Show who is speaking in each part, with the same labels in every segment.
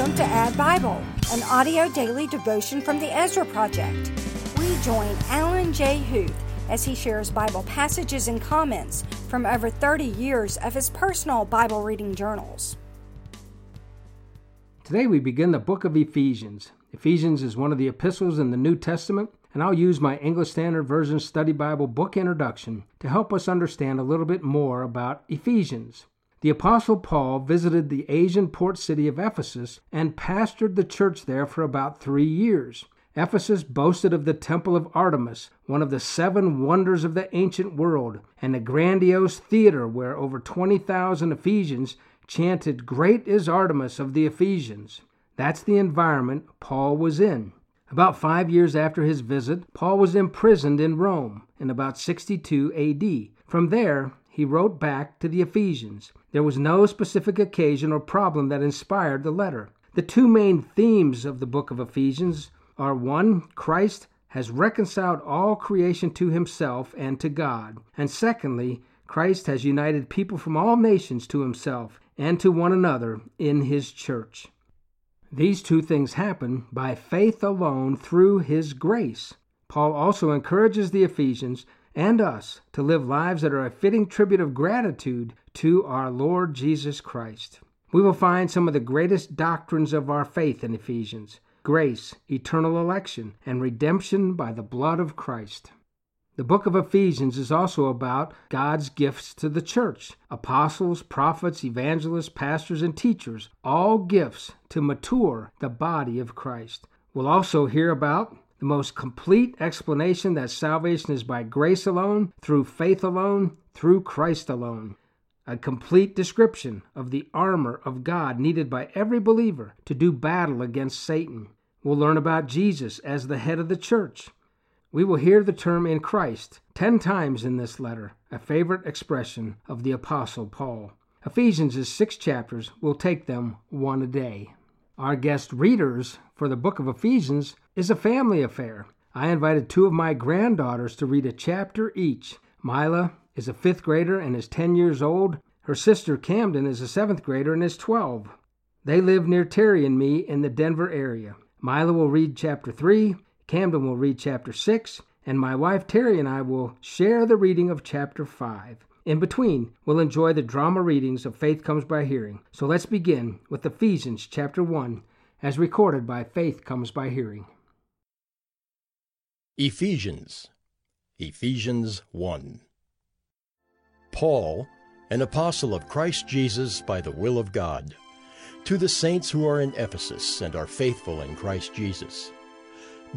Speaker 1: Welcome to Add Bible, an audio daily devotion from the Ezra Project. We join Alan J. Huth as he shares Bible passages and comments from over 30 years of his personal Bible reading journals.
Speaker 2: Today we begin the book of Ephesians. Ephesians is one of the epistles in the New Testament, and I'll use my English Standard Version Study Bible book introduction to help us understand a little bit more about Ephesians. The Apostle Paul visited the Asian port city of Ephesus and pastored the church there for about three years. Ephesus boasted of the Temple of Artemis, one of the seven wonders of the ancient world, and a grandiose theater where over 20,000 Ephesians chanted, Great is Artemis of the Ephesians. That's the environment Paul was in. About five years after his visit, Paul was imprisoned in Rome in about 62 AD. From there, he wrote back to the Ephesians. There was no specific occasion or problem that inspired the letter. The two main themes of the book of Ephesians are one, Christ has reconciled all creation to himself and to God, and secondly, Christ has united people from all nations to himself and to one another in his church. These two things happen by faith alone through his grace. Paul also encourages the Ephesians and us to live lives that are a fitting tribute of gratitude to our Lord Jesus Christ. We will find some of the greatest doctrines of our faith in Ephesians grace, eternal election, and redemption by the blood of Christ. The book of Ephesians is also about God's gifts to the church apostles, prophets, evangelists, pastors, and teachers, all gifts to mature the body of Christ. We'll also hear about the most complete explanation that salvation is by grace alone, through faith alone, through Christ alone. A complete description of the armor of God needed by every believer to do battle against Satan. We'll learn about Jesus as the head of the church. We will hear the term in Christ ten times in this letter, a favorite expression of the Apostle Paul. Ephesians is six chapters. We'll take them one a day. Our guest readers for the book of Ephesians is a family affair. I invited two of my granddaughters to read a chapter each. Mila is a fifth grader and is 10 years old. Her sister Camden is a seventh grader and is 12. They live near Terry and me in the Denver area. Mila will read chapter 3, Camden will read chapter 6, and my wife Terry and I will share the reading of chapter 5. In between, we'll enjoy the drama readings of Faith Comes by Hearing. So let's begin with Ephesians chapter 1, as recorded by Faith Comes by Hearing.
Speaker 3: Ephesians, Ephesians 1. Paul, an apostle of Christ Jesus by the will of God, to the saints who are in Ephesus and are faithful in Christ Jesus.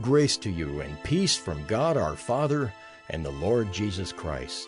Speaker 3: Grace to you and peace from God our Father and the Lord Jesus Christ.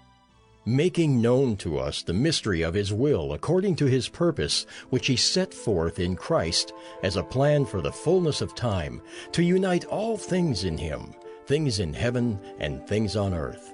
Speaker 3: making known to us the mystery of his will according to his purpose, which he set forth in Christ as a plan for the fullness of time, to unite all things in him, things in heaven and things on earth.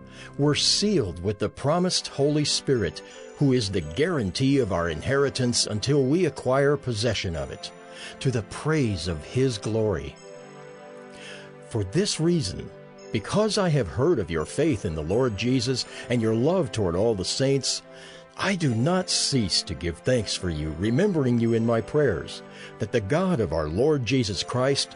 Speaker 3: were sealed with the promised Holy Spirit, who is the guarantee of our inheritance until we acquire possession of it, to the praise of His glory. For this reason, because I have heard of your faith in the Lord Jesus and your love toward all the saints, I do not cease to give thanks for you, remembering you in my prayers, that the God of our Lord Jesus Christ,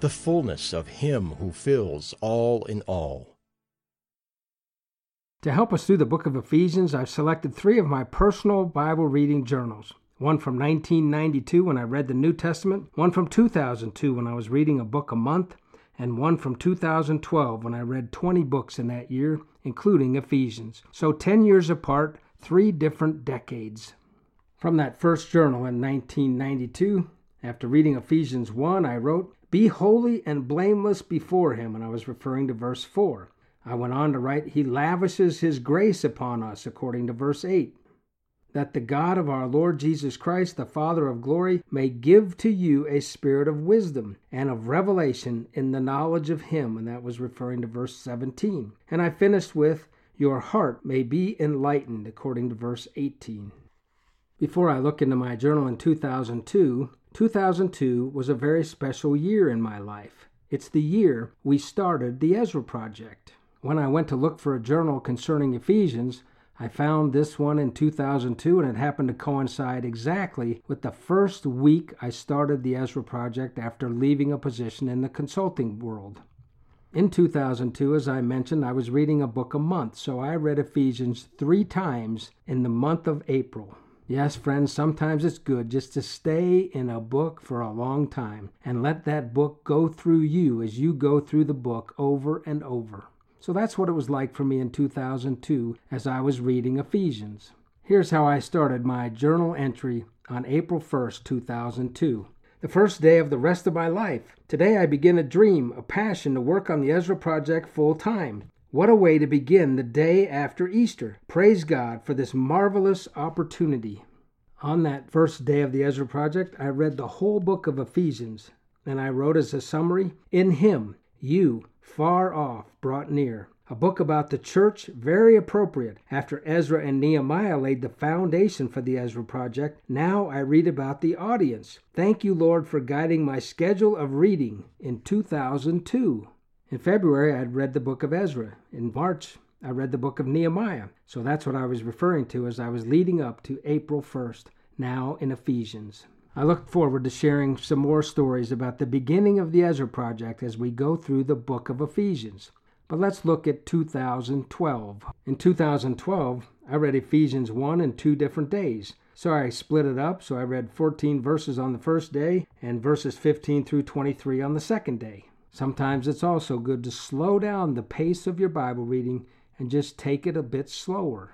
Speaker 3: the fullness of him who fills all in all.
Speaker 2: To help us through the book of Ephesians, I've selected three of my personal Bible reading journals. One from 1992 when I read the New Testament, one from 2002 when I was reading a book a month, and one from 2012 when I read 20 books in that year, including Ephesians. So 10 years apart, three different decades. From that first journal in 1992, after reading Ephesians 1, I wrote, Be holy and blameless before him, and I was referring to verse 4. I went on to write, He lavishes His grace upon us, according to verse 8, that the God of our Lord Jesus Christ, the Father of glory, may give to you a spirit of wisdom and of revelation in the knowledge of Him. And that was referring to verse 17. And I finished with, Your heart may be enlightened, according to verse 18. Before I look into my journal in 2002, 2002 was a very special year in my life. It's the year we started the Ezra Project. When I went to look for a journal concerning Ephesians, I found this one in 2002, and it happened to coincide exactly with the first week I started the Ezra Project after leaving a position in the consulting world. In 2002, as I mentioned, I was reading a book a month, so I read Ephesians three times in the month of April. Yes, friends, sometimes it's good just to stay in a book for a long time and let that book go through you as you go through the book over and over. So that's what it was like for me in 2002 as I was reading Ephesians. Here's how I started my journal entry on April 1st, 2002. The first day of the rest of my life. Today I begin a dream, a passion to work on the Ezra Project full time. What a way to begin the day after Easter. Praise God for this marvelous opportunity. On that first day of the Ezra Project, I read the whole book of Ephesians, and I wrote as a summary In Him, you, far off, brought near. A book about the church, very appropriate. After Ezra and Nehemiah laid the foundation for the Ezra Project, now I read about the audience. Thank you, Lord, for guiding my schedule of reading in 2002. In February, I had read the book of Ezra. In March, I read the book of Nehemiah. So that's what I was referring to as I was leading up to April 1st, now in Ephesians. I look forward to sharing some more stories about the beginning of the Ezra Project as we go through the book of Ephesians. But let's look at 2012. In 2012, I read Ephesians 1 in two different days. So I split it up. So I read 14 verses on the first day and verses 15 through 23 on the second day. Sometimes it's also good to slow down the pace of your Bible reading and just take it a bit slower.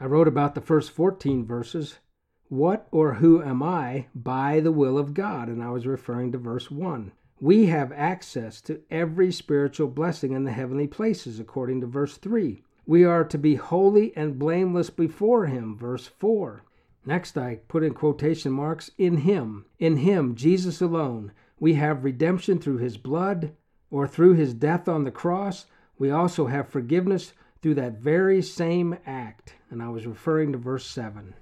Speaker 2: I wrote about the first 14 verses what or who am I by the will of God? And I was referring to verse 1. We have access to every spiritual blessing in the heavenly places, according to verse 3. We are to be holy and blameless before Him, verse 4. Next, I put in quotation marks, in Him. In Him, Jesus alone, we have redemption through His blood, or through His death on the cross. We also have forgiveness through that very same act. And I was referring to verse 7.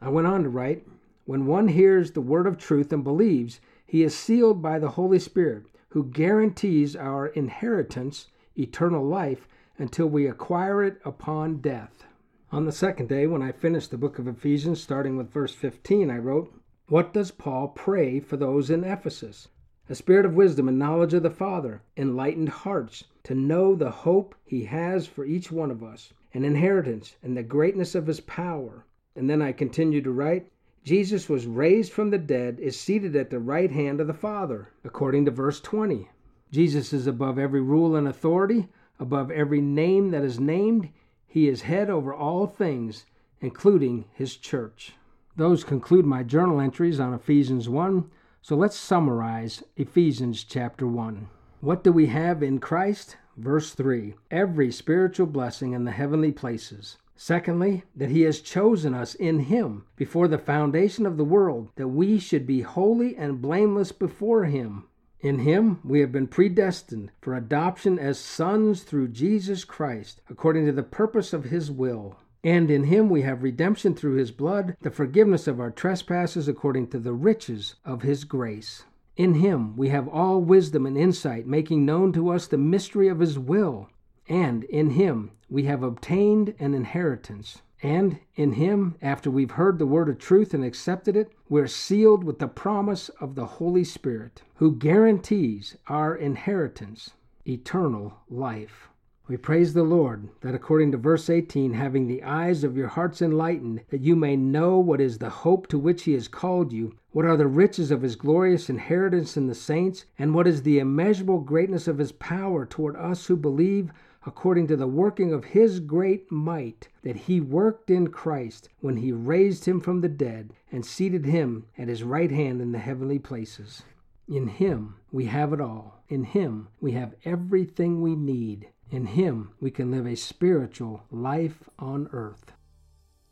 Speaker 2: I went on to write When one hears the word of truth and believes, he is sealed by the Holy Spirit, who guarantees our inheritance, eternal life, until we acquire it upon death. On the second day, when I finished the book of Ephesians, starting with verse 15, I wrote, What does Paul pray for those in Ephesus? A spirit of wisdom and knowledge of the Father, enlightened hearts, to know the hope he has for each one of us, an inheritance, and the greatness of his power and then I continue to write, Jesus was raised from the dead, is seated at the right hand of the Father, according to verse 20. Jesus is above every rule and authority, above every name that is named. He is head over all things, including His church. Those conclude my journal entries on Ephesians 1, so let's summarize Ephesians chapter 1. What do we have in Christ? Verse 3 Every spiritual blessing in the heavenly places. Secondly, that He has chosen us in Him before the foundation of the world, that we should be holy and blameless before Him. In Him we have been predestined for adoption as sons through Jesus Christ, according to the purpose of His will. And in Him we have redemption through His blood, the forgiveness of our trespasses, according to the riches of His grace. In Him we have all wisdom and insight, making known to us the mystery of His will. And in Him we have obtained an inheritance. And in Him, after we've heard the word of truth and accepted it, we're sealed with the promise of the Holy Spirit, who guarantees our inheritance, eternal life. We praise the Lord that according to verse 18, having the eyes of your hearts enlightened, that you may know what is the hope to which He has called you, what are the riches of His glorious inheritance in the saints, and what is the immeasurable greatness of His power toward us who believe according to the working of his great might that he worked in Christ when he raised him from the dead and seated him at his right hand in the heavenly places. In him we have it all. In him we have everything we need. In him we can live a spiritual life on earth.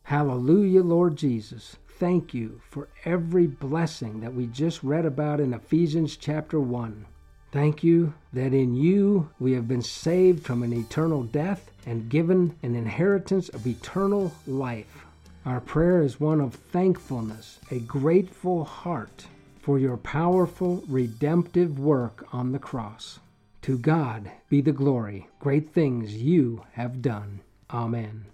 Speaker 2: Hallelujah, Lord Jesus. Thank you for every blessing that we just read about in Ephesians chapter 1. Thank you that in you we have been saved from an eternal death and given an inheritance of eternal life. Our prayer is one of thankfulness, a grateful heart for your powerful redemptive work on the cross. To God be the glory, great things you have done. Amen.